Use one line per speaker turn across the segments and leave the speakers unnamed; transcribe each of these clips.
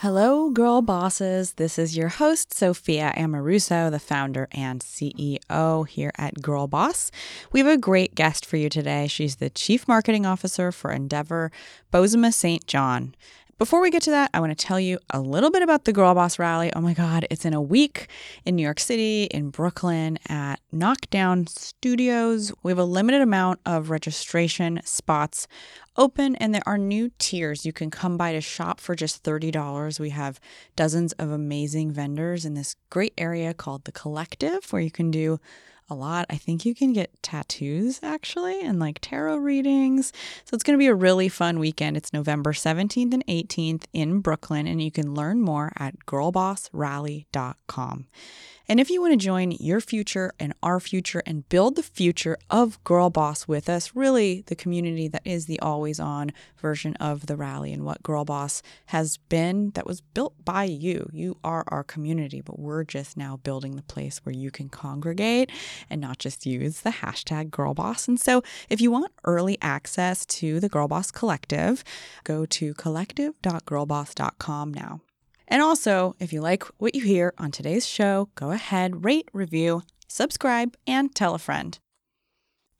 Hello, girl bosses. This is your host, Sophia Amoruso, the founder and CEO here at Girl Boss. We have a great guest for you today. She's the Chief Marketing Officer for Endeavor, Bozoma St. John. Before we get to that, I want to tell you a little bit about the Girl Boss Rally. Oh my God, it's in a week in New York City, in Brooklyn at Knockdown Studios. We have a limited amount of registration spots open, and there are new tiers you can come by to shop for just $30. We have dozens of amazing vendors in this great area called The Collective, where you can do a lot. I think you can get tattoos actually and like tarot readings. So it's going to be a really fun weekend. It's November 17th and 18th in Brooklyn, and you can learn more at girlbossrally.com. And if you want to join your future and our future and build the future of Girl Boss with us, really the community that is the always on version of the rally and what Girl Boss has been that was built by you. You are our community, but we're just now building the place where you can congregate and not just use the hashtag girlboss. And so if you want early access to the Girl Boss Collective, go to collective.girlboss.com now. And also, if you like what you hear on today's show, go ahead, rate, review, subscribe, and tell a friend.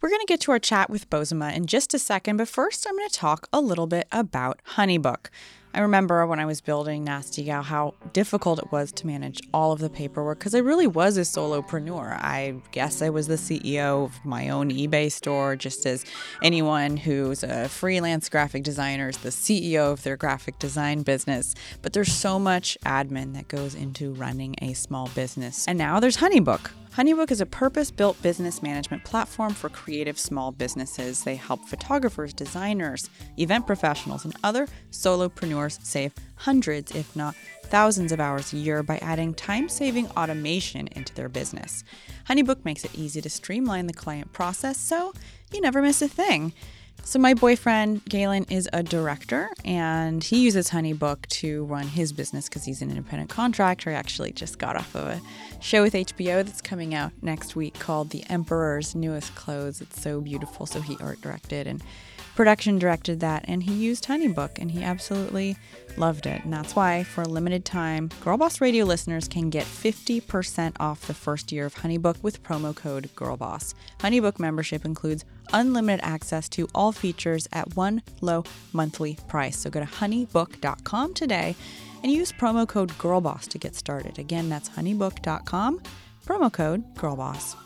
We're going to get to our chat with Bozoma in just a second, but first I'm going to talk a little bit about Honeybook. I remember when I was building Nasty Gal how difficult it was to manage all of the paperwork because I really was a solopreneur. I guess I was the CEO of my own eBay store, just as anyone who's a freelance graphic designer is the CEO of their graphic design business. But there's so much admin that goes into running a small business. And now there's Honeybook. Honeybook is a purpose built business management platform for creative small businesses. They help photographers, designers, event professionals, and other solopreneurs save hundreds, if not thousands, of hours a year by adding time saving automation into their business. Honeybook makes it easy to streamline the client process so you never miss a thing. So, my boyfriend, Galen, is a director and he uses Honeybook to run his business because he's an independent contractor. He actually just got off of a show with HBO that's coming out next week called The Emperor's Newest Clothes. It's so beautiful. So, he art directed and production directed that and he used Honeybook and he absolutely loved it. And that's why, for a limited time, Girlboss Radio listeners can get 50% off the first year of Honeybook with promo code GIRLBOSS. Honeybook membership includes unlimited access to all features at one low monthly price. So go to honeybook.com today and use promo code GIRLBOSS to get started. Again, that's honeybook.com, promo code GIRLBOSS.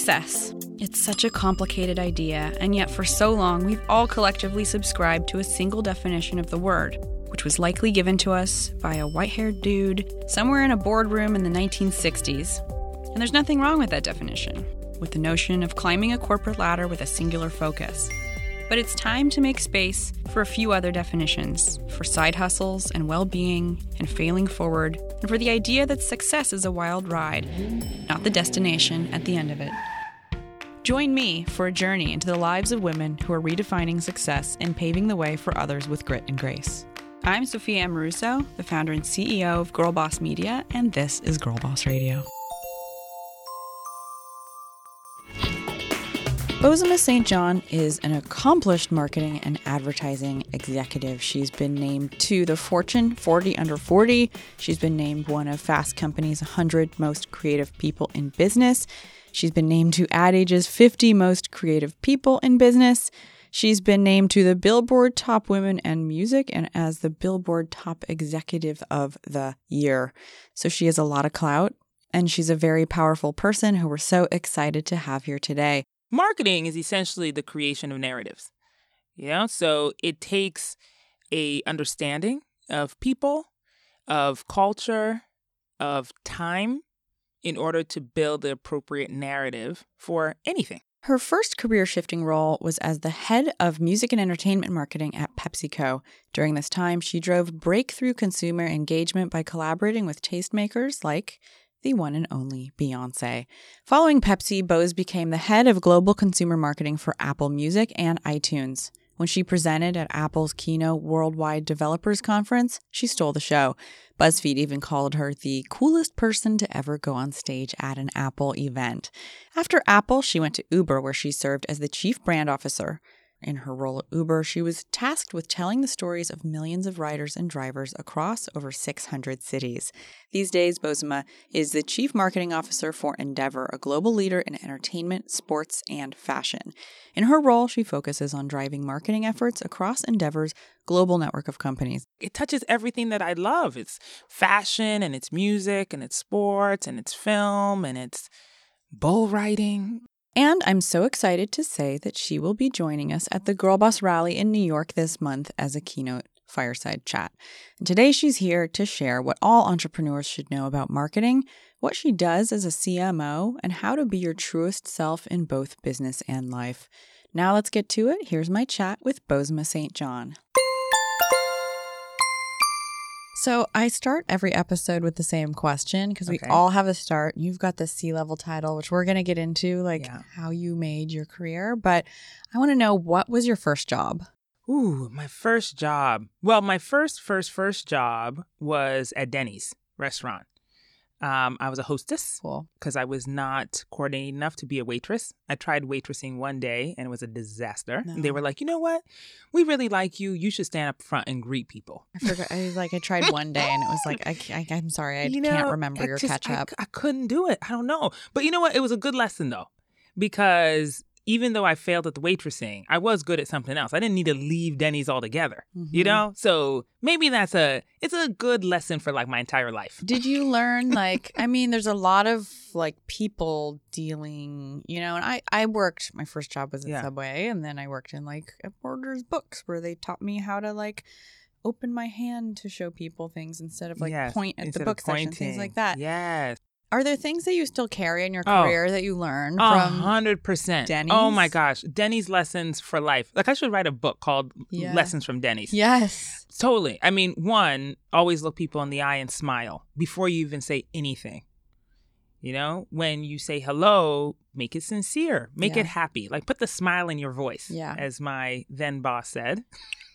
Success. It's such a complicated idea, and yet for so long we've all collectively subscribed to a single definition of the word, which was likely given to us by a white haired dude somewhere in a boardroom in the 1960s. And there's nothing wrong with that definition, with the notion of climbing a corporate ladder with a singular focus. But it's time to make space for a few other definitions for side hustles and well being and failing forward, and for the idea that success is a wild ride, not the destination at the end of it. Join me for a journey into the lives of women who are redefining success and paving the way for others with grit and grace. I'm Sophia Amoruso, the founder and CEO of Girl Boss Media, and this is Girl Boss Radio. Bozoma St. John is an accomplished marketing and advertising executive. She's been named to the Fortune 40 Under 40. She's been named one of Fast Company's 100 most creative people in business. She's been named to Ad Age's 50 most creative people in business. She's been named to the Billboard Top Women and Music and as the Billboard Top Executive of the Year. So she has a lot of clout and she's a very powerful person who we're so excited to have here today
marketing is essentially the creation of narratives. You know, so it takes a understanding of people, of culture, of time in order to build the appropriate narrative for anything.
Her first career shifting role was as the head of music and entertainment marketing at PepsiCo. During this time, she drove breakthrough consumer engagement by collaborating with tastemakers like the one and only Beyonce. Following Pepsi, Bose became the head of global consumer marketing for Apple Music and iTunes. When she presented at Apple's keynote Worldwide Developers Conference, she stole the show. BuzzFeed even called her the coolest person to ever go on stage at an Apple event. After Apple, she went to Uber, where she served as the chief brand officer. In her role at Uber, she was tasked with telling the stories of millions of riders and drivers across over 600 cities. These days, Bozoma is the chief marketing officer for Endeavor, a global leader in entertainment, sports, and fashion. In her role, she focuses on driving marketing efforts across Endeavor's global network of companies.
It touches everything that I love. It's fashion and it's music and it's sports and it's film and it's bull riding.
And I'm so excited to say that she will be joining us at the Girl Boss Rally in New York this month as a keynote fireside chat. And today she's here to share what all entrepreneurs should know about marketing, what she does as a CMO, and how to be your truest self in both business and life. Now let's get to it. Here's my chat with Bozoma St. John. So I start every episode with the same question because we all have a start. You've got the C level title, which we're going to get into, like
Yeah.
how you made your career. But I want to know what was your first job?
Ooh, my first job. Well, my first, first, first job was at Denny's restaurant. Um, I was a hostess
Cool.
because I was not coordinated enough to be a waitress. I tried waitressing one day and it was a disaster.
No.
They were like, you know what? We really like you. You should stand up front and greet people.
I forgot. I was like, I tried one day and it was like, I, I, am sorry, I
You
can't remember
I
your
just-
catch
I-
up.
I, couldn't do it. I don't know. But you know what? It was a good lesson though, because even though I failed at the waitressing, I was good at something else. I didn't need to leave Denny's altogether. You
Mhm.
know? So maybe that's a it's a good lesson for like my entire life.
Did you learn like I mean there's a lot of like people dealing, you know, and I I worked my first job was at
Yeah.
Subway and then I worked in like Borders Books where they taught me how to like open my hand to show people things instead of like
Yes,
point at the book section things like that.
Yes.
Are there things that you still carry in your
Oh.
career that you learned from
hundred percent.
Denny's?
Oh my gosh. Denny's lessons for life. Like I should write a book called
Yeah.
Lessons from Denny's.
Yes.
Totally. I mean, one, always look people in the eye and smile before you even say anything. You know, when you say hello, make it sincere, make
Yeah.
it happy. Like put the smile in your voice,
Yeah.
as my then boss said.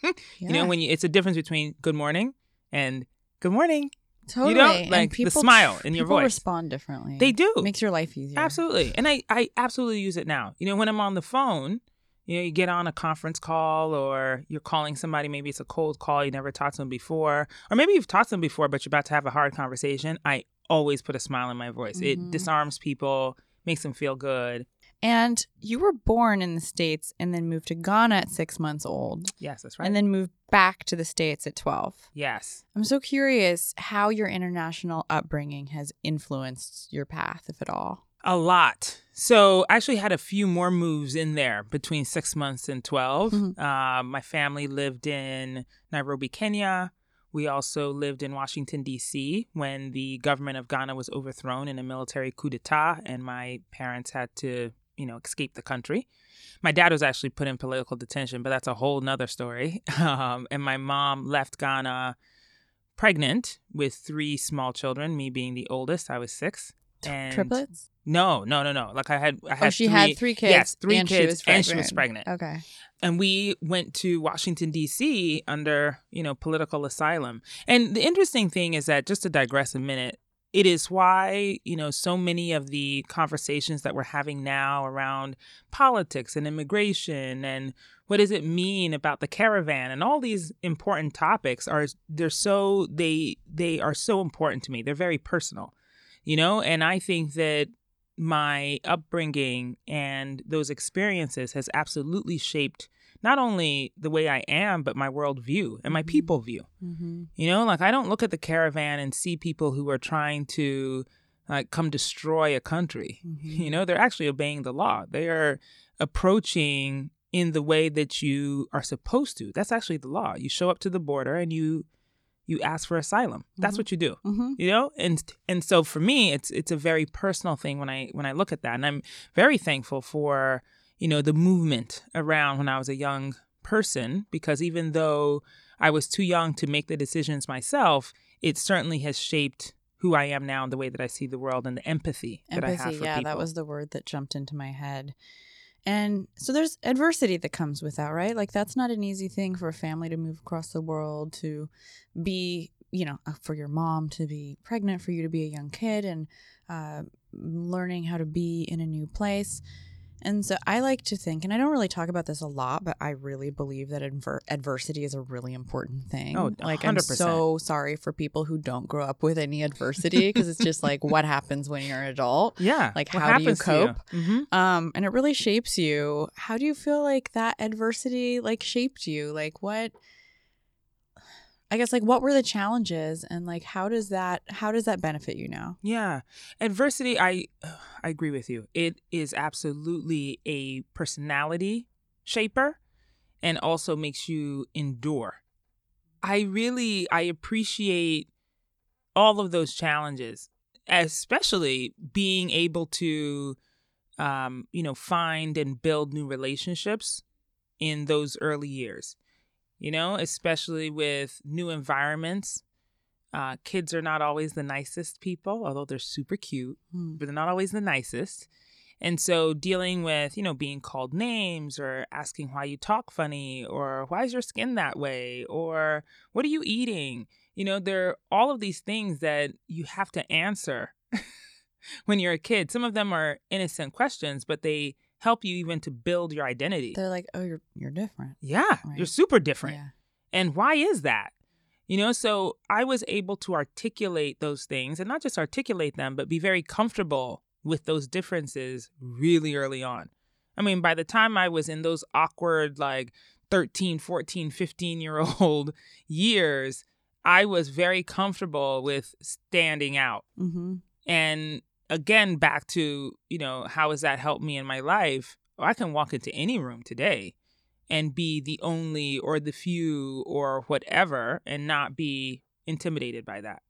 Yeah.
You know, when you it's a difference between good morning and good morning.
Totally.
know,
And
like, the
people
smile in your
people
voice.
respond differently.
They do.
It Makes your life easier.
Absolutely. And I, I absolutely use it now. You know, when I'm on the phone, you know, you get on a conference call or you're calling somebody, maybe it's a cold call, you never talked to them before, or maybe you've talked to them before, but you're about to have a hard conversation. I always put a smile in my voice.
Mhm.
It disarms people, makes them feel good.
And you were born in the States and then moved to Ghana at six months old
Yes, that's right.
and then moved back to the States at 12.
yes.
I'm so curious how your international upbringing has influenced your path, if at all.
A lot. So I actually had a few more moves in there between six months and 12.
Mhm.
Uh, my family lived in Nairobi, Kenya. We also lived in Washington, D.C. when the government of Ghana was overthrown in a military coup d'etat, and my parents had to, you know, escape the country. My dad was actually put in political detention, but that's a whole nother story. Um, and my mom left Ghana pregnant with three small children, me being the oldest. I was six. And
Triplets?
no, no, no, no. Like I had, I had
Oh, she
three,
had three kids.
Yes, three
and
kids,
she
and she was pregnant.
Okay.
And we went to Washington D.C. under, you know, political asylum. And the interesting thing is that, just to digress a minute, it is why you know so many of the conversations that we're having now around politics and immigration and what does it mean about the caravan and all these important topics are they're so they they are so important to me. They're very personal you know and i think that my upbringing and those experiences has absolutely shaped not only the way i am but my worldview and my
Mhm.
people view
Mm-hmm.
you know like i don't look at the caravan and see people who are trying to like come destroy a country
Mm-hmm.
you know they're actually obeying the law they are approaching in the way that you are supposed to that's actually the law you show up to the border and you you ask for asylum that's
Mhm.
what you do
Mm-hmm.
you know and and so for me it's it's a very personal thing when i when i look at that and i'm very thankful for you know the movement around when i was a young person because even though i was too young to make the decisions myself it certainly has shaped who i am now and the way that i see the world and the empathy, that i have for
yeah,
people
that was the word that jumped into my head. And so there's adversity that comes with that, right? Like that's not an easy thing for a family to move across the world to be, you know, uh, for your mom to be pregnant, for you to be a young kid and uh, learning how to be in a new place. And so I like to think, and I don't really talk about this a lot, but I really believe that adver- adversity is a really important thing.
Oh,
like I'm so sorry for people who don't grow up with any adversity because it's just like what happens when you're an adult.
Yeah.
Like, how do you
to you?
cope?
Mhm.
Um, and it really shapes you. How do you feel like that adversity like shaped you? Like what? I guess like what were the challenges and like how does that how does that benefit you now?
Yeah. Adversity, I I agree with you. It is absolutely a personality shaper and also makes you endure. I really I appreciate all of those challenges, especially being able to um, you know, find and build new relationships in those early years. You know, especially with new environments. Uh, kids are not always the nicest people, although they're super cute,
Hmm.
but they're not always the nicest. And so dealing with, you know, being called names or asking why you talk funny or why is your skin that way or what are you eating? You know, there are all of these things that you have to answer when you're a kid. Some of them are innocent questions, but they help you even to build your identity.
They're like, "Oh, you're you're different."
yeah,
Right.
you're super different.
Yeah.
And why is that? You know, so I was able to articulate those things and not just articulate them, but be very comfortable with those differences really early on. I mean, by the time I was in those awkward, like 13, 14, 15 year old years, I was very comfortable with standing out.
Mm-hmm.
And again, back to, you know, how has that helped me in my life? I can walk into any room today and be the only or the few or whatever and not be intimidated by that.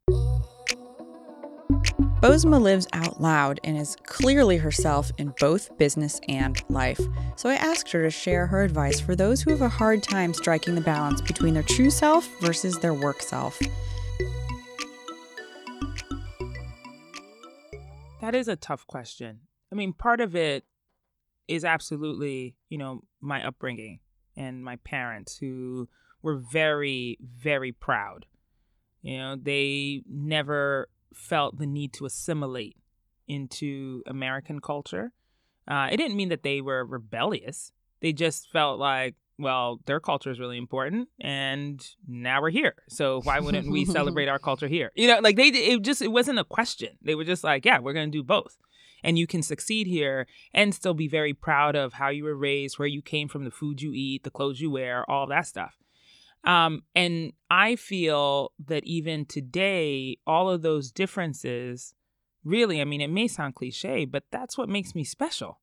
Bozoma lives out loud and is clearly herself in both business and life. So I asked her to share her advice for those who have a hard time striking the balance between their true self versus their work self.
That is a tough question. I mean, part of it is absolutely, you know, my upbringing and my parents who were very, very proud. You know, they never felt the need to assimilate into American culture. Uh, it didn't mean that they were rebellious. They just felt like, well, their culture is really important, and now we're here. So why wouldn't we celebrate our culture here? You know, like they, it just, it wasn't a question. They were just like, yeah, we're going to do both, and you can succeed here and still be very proud of how you were raised, where you came from, the food you eat, the clothes you wear, all that stuff. Um, and I feel that even today, all of those differences really, I mean, it may sound cliche, but that's what makes me special.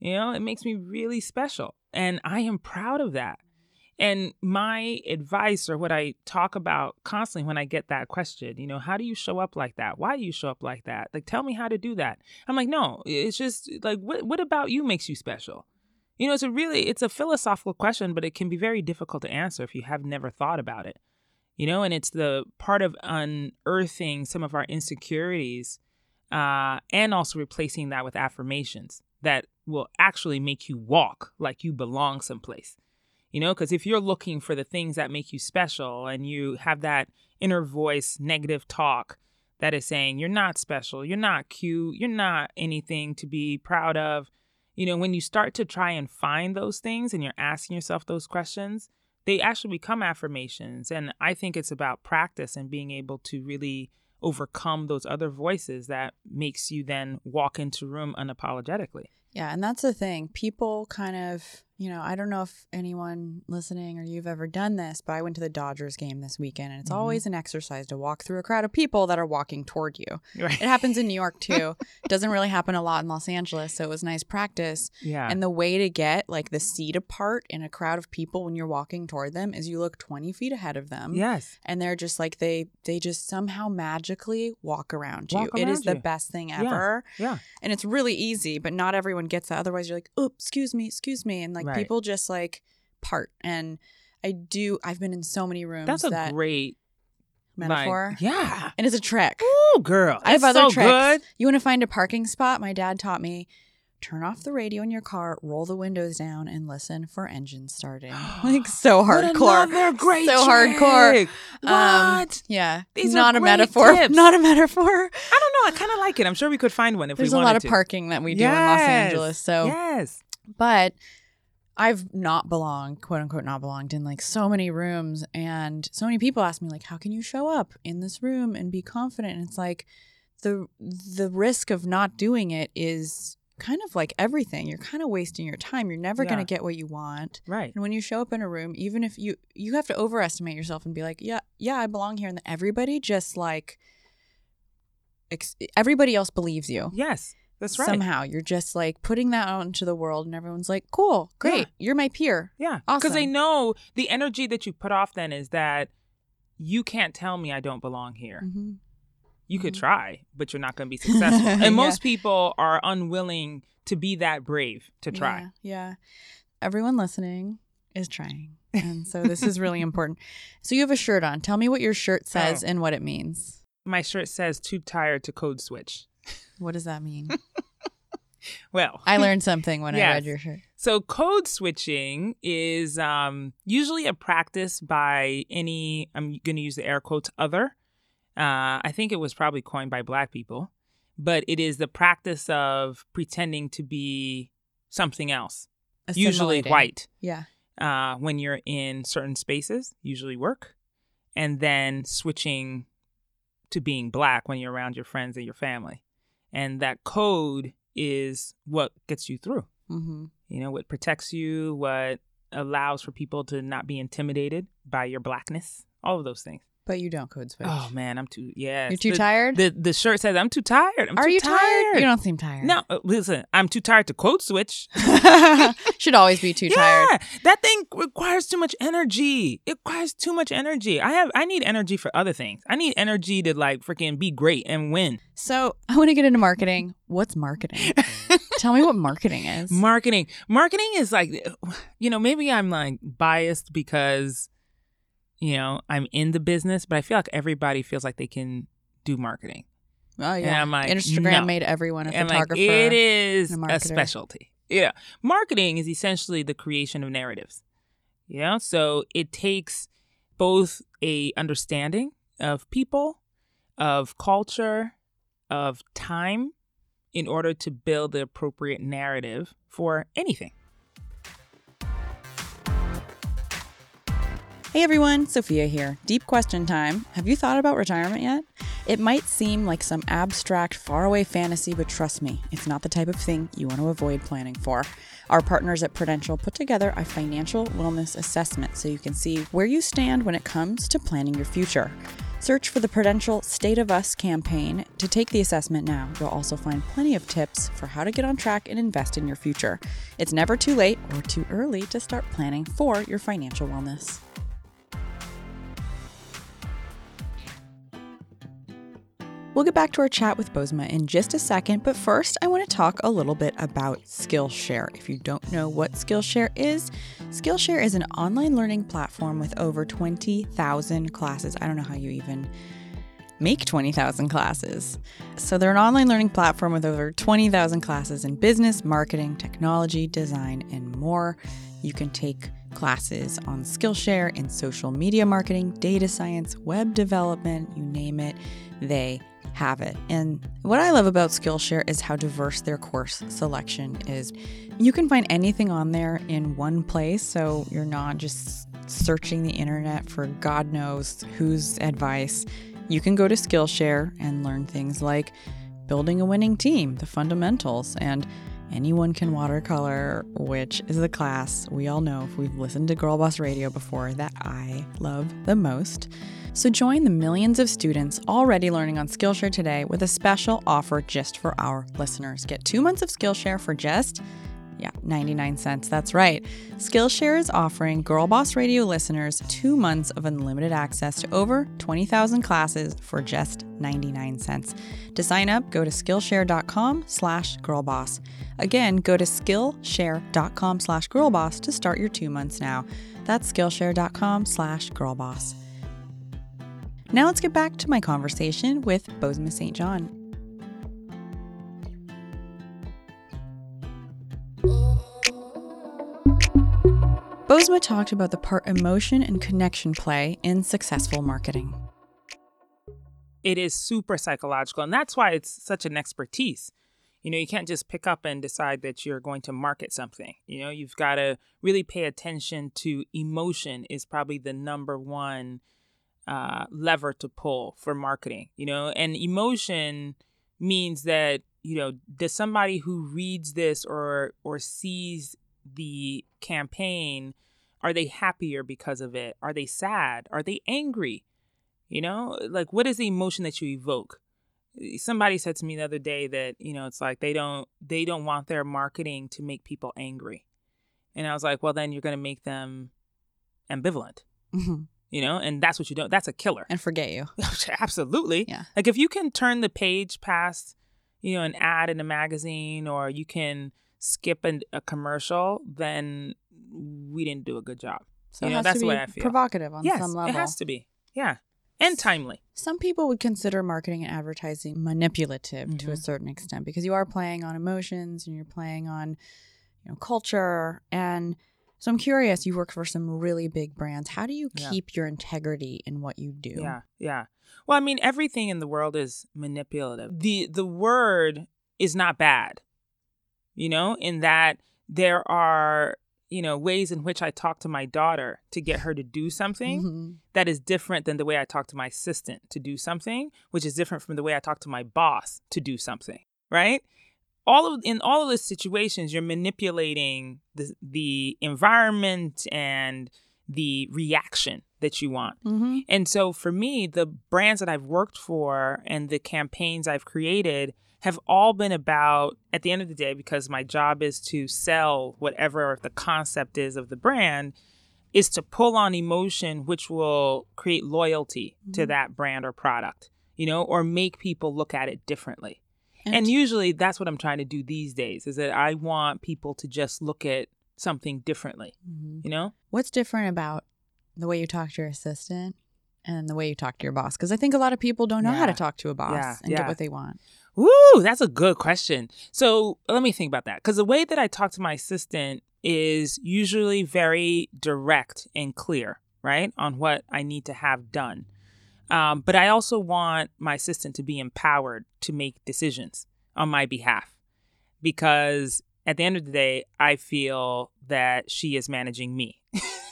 You know, it makes me really special. And I am proud of that. And my advice or what I talk about constantly when I get that question, you know, how do you show up like that? Why do you show up like that? Like, tell me how to do that. I'm like, no, it's just like, what, what about you makes you special? You know, it's a really, it's a philosophical question, but it can be very difficult to answer if you have never thought about it. You know, and it's the part of unearthing some of our insecurities uh, and also replacing that with affirmations that will actually make you walk like you belong someplace. You know, because if you're looking for the things that make you special and you have that inner voice, negative talk that is saying you're not special, you're not cute, you're not anything to be proud of, you know, when you start to try and find those things and you're asking yourself those questions, they actually become affirmations. And I think it's about practice and being able to really overcome those other voices that makes you then walk into room unapologetically.
Yeah, and that's the thing. People kind of, you know, I don't know if anyone listening or you've ever done this, but I went to the Dodgers game this weekend and it's
Mhm.
always an exercise to walk through a crowd of people that are walking toward you.
Right.
It happens in New York too. it doesn't really happen a lot in Los Angeles, so it was nice practice.
Yeah.
And the way to get like the seat apart in a crowd of people when you're walking toward them is you look 20 feet ahead of them.
yes.
And they're just like they they just somehow magically walk around you.
Walk
it is
around
the best thing
Yeah.
ever.
Yeah.
And it's really easy, but not everyone gets that. Otherwise you're like, oh, excuse me, excuse me. And like
Right.
people just like part. And I do I've been in so many rooms
That's a
that
great like,
metaphor.
yeah.
And it's a trick.
Oh, girl.
I have other
so
tricks.
good.
You want to find a parking spot? My dad taught me turn off the radio in your car, roll the windows down, and listen for engines starting. like so hardcore.
They're great.
So hardcore.
trick.
Um,
What?
Yeah,
These are
not a metaphor.
tips.
Not a metaphor.
I don't know. I kind of like it. I'm sure we could find one if
There's
we wanted to.
There's a lot of
to.
parking that we do in Los Angeles. So,
yes.
but I've not belonged, quote unquote, not belonged in like so many rooms. And so many people ask me, like, how can you show up in this room and be confident? And it's like the the risk of not doing it is kind of like everything. You're kind of wasting your time. You're never
Yeah.
going to get what you want.
Right.
And when you show up in a room, even if you you have to overestimate yourself and be like, yeah, yeah, I belong here, and everybody just like, ex- everybody else believes you.
Yes. That's right.
Somehow you're just like putting that out into the world, and everyone's like, "Cool, great,
Yeah.
you're my peer."
Yeah. Because they know the energy that you put off then is that you can't tell me I don't belong here.
Mm-hmm.
You could
Mhm.
try, but you're not going to be successful.
Yeah.
And most people are unwilling to be that brave to try.
Yeah, yeah. Everyone listening is trying, and so this is really important. So you have a shirt on. Tell me what your shirt says
Oh.
and what it means.
My shirt says too tired to code switch.
What does that mean?
Well,
I learned something when I
Yes.
read your shirt.
So code switching is um, usually a practice by any. I'm going to use the air quotes other. Uh, I think it was probably coined by Black people, but it is the practice of pretending to be something else, usually white,
Yeah.
uh, when you're in certain spaces, usually work, and then switching to being black when you're around your friends and your family, and that code is what gets you through
Mm-hmm.
you know what protects you what allows for people to not be intimidated by your blackness all of those things
But you don't code switch.
oh man i'm too yeah
You're too
the,
tired.
the the shirt says i'm too tired I'm
Are
too
you tired? You don't seem tired.
no uh, listen i'm too tired to code switch
Should always be too
yeah,
tired.
that thing requires too much energy it requires too much energy i have i need energy for other things i need energy to like freaking be great and win
So I want to get into marketing. What's marketing? Tell me what marketing is.
marketing marketing is like you know maybe i'm like biased because you know i'm in the business but i feel like everybody feels like they can do marketing
oh
And
yeah.
I'm like,
Instagram
no.
made everyone a
And, like,
photographer.
it is
a
a, specialty yeah marketing is essentially the creation of narratives you know so it takes both a understanding of people of culture of time in order to build the appropriate narrative for anything
Hey everyone, Sophia here. Deep question time. Have you thought about retirement yet? It might seem like some abstract, faraway fantasy, but trust me, it's not the type of thing you want to avoid planning for. Our partners at Prudential put together a financial wellness assessment so you can see where you stand when it comes to planning your future. Search for the Prudential State of Us campaign to take the assessment now. You'll also find plenty of tips for how to get on track and invest in your future. It's never too late or too early to start planning for your financial wellness. We'll get back to our chat with Bozoma in just a second, but first, I want to talk a little bit about Skillshare. If you don't know what Skillshare is, Skillshare is an online learning platform with over 20,000 classes. I don't know how you even make 20,000 classes. So, they're an online learning platform with over 20,000 classes in business, marketing, technology, design, and more. You can take classes on Skillshare in social media marketing, data science, web development, you name it, they have it. And what I love about Skillshare is how diverse their course selection is. You can find anything on there in one place, so you're not just searching the internet for God knows whose advice. You can go to Skillshare and learn things like building a winning team, the fundamentals, and anyone can watercolor, which is the class we all know if we've listened to Girl Boss Radio before that I love the most. So join the millions of students already learning on Skillshare today with a special offer just for our listeners. Get two months of Skillshare for just yeah, 99 cents. That's right. Skillshare is offering Girl Boss Radio listeners two months of unlimited access to over 20,000 classes for just 99 cents. To sign up, go to Skillshare.com slash girlboss. Again, go to Skillshare.com slash girlboss to start your two months now. That's Skillshare.com slash girlboss. Now let's get back to my conversation with Bozoma St. John. Bozoma talked about the part emotion and connection play in successful marketing.
It is super psychological, and that's why it's such an expertise. You know, you can't just pick up and decide that you're going to market something. You know, you've got to really pay attention to emotion is probably the number one uh, lever to pull for marketing. You know, and emotion means that you know does somebody who reads this or or sees the campaign are they happier because of it? Are they sad? Are they angry? You know? Like what is the emotion that you evoke? Somebody said to me the other day that you know it's like they don't they don't want their marketing to make people angry. And i was like well then you're going to make them ambivalent. Mm-hmm. You know and that's what you don't that's a killer
and forget you
absolutely
yeah
like if you can turn the page past you know an ad in a magazine or you can skip an, a commercial, then we didn't do a good job.
So you know, that's the way I feel. Provocative on
yes,
some level.
It has to be. Yeah. And timely.
Some people would consider marketing and advertising manipulative mm-hmm. to a mm-hmm. certain extent because you are playing on emotions and you're playing on, you know, culture. And so I'm curious, you work for some really big brands. How do you keep yeah. your integrity in what you do?
Yeah. Yeah. Well, I mean, everything in the world is manipulative. The the word is not bad you know, in that there are, you know, ways in which I talk to my daughter to get her to do something mm-hmm. that is different than the way I talk to my assistant to do something, which is different from the way I talk to my boss to do something, right? All of in all of those situations, you're manipulating the the environment and the reaction that you want. Mm-hmm. And so for me, the brands that I've worked for and the campaigns I've created have all been about, at the end of the day, because my job is to sell whatever the concept is of the brand, is to pull on emotion which will create loyalty mm-hmm. to that brand or product, you know, or make people look at it differently. And, and usually that's what I'm trying to do these days is that I want people to just look at something differently, mm-hmm. you know?
What's different about the way you talk to your assistant and the way you talk to your boss? Because I think a lot of people don't know yeah. how to talk to a boss yeah. and yeah. get what they want.
Ooh, that's a good question. So let me think about that. Because the way that I talk to my assistant is usually very direct and clear, right, on what I need to have done. Um, but I also want my assistant to be empowered to make decisions on my behalf because at the end of the day, I feel that she is managing me.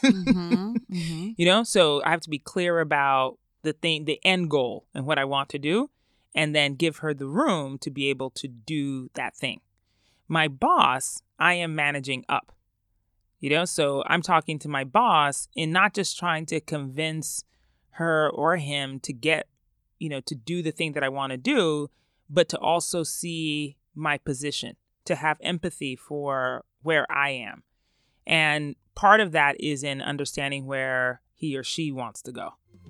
mm-hmm, mm-hmm. You know, so I have to be clear about the thing, the end goal, and what I want to do and then give her the room to be able to do that thing. My boss, I am managing up. You know, so I'm talking to my boss and not just trying to convince her or him to get, you know, to do the thing that I want to do, but to also see my position, to have empathy for where I am. And part of that is in understanding where he or she wants to go.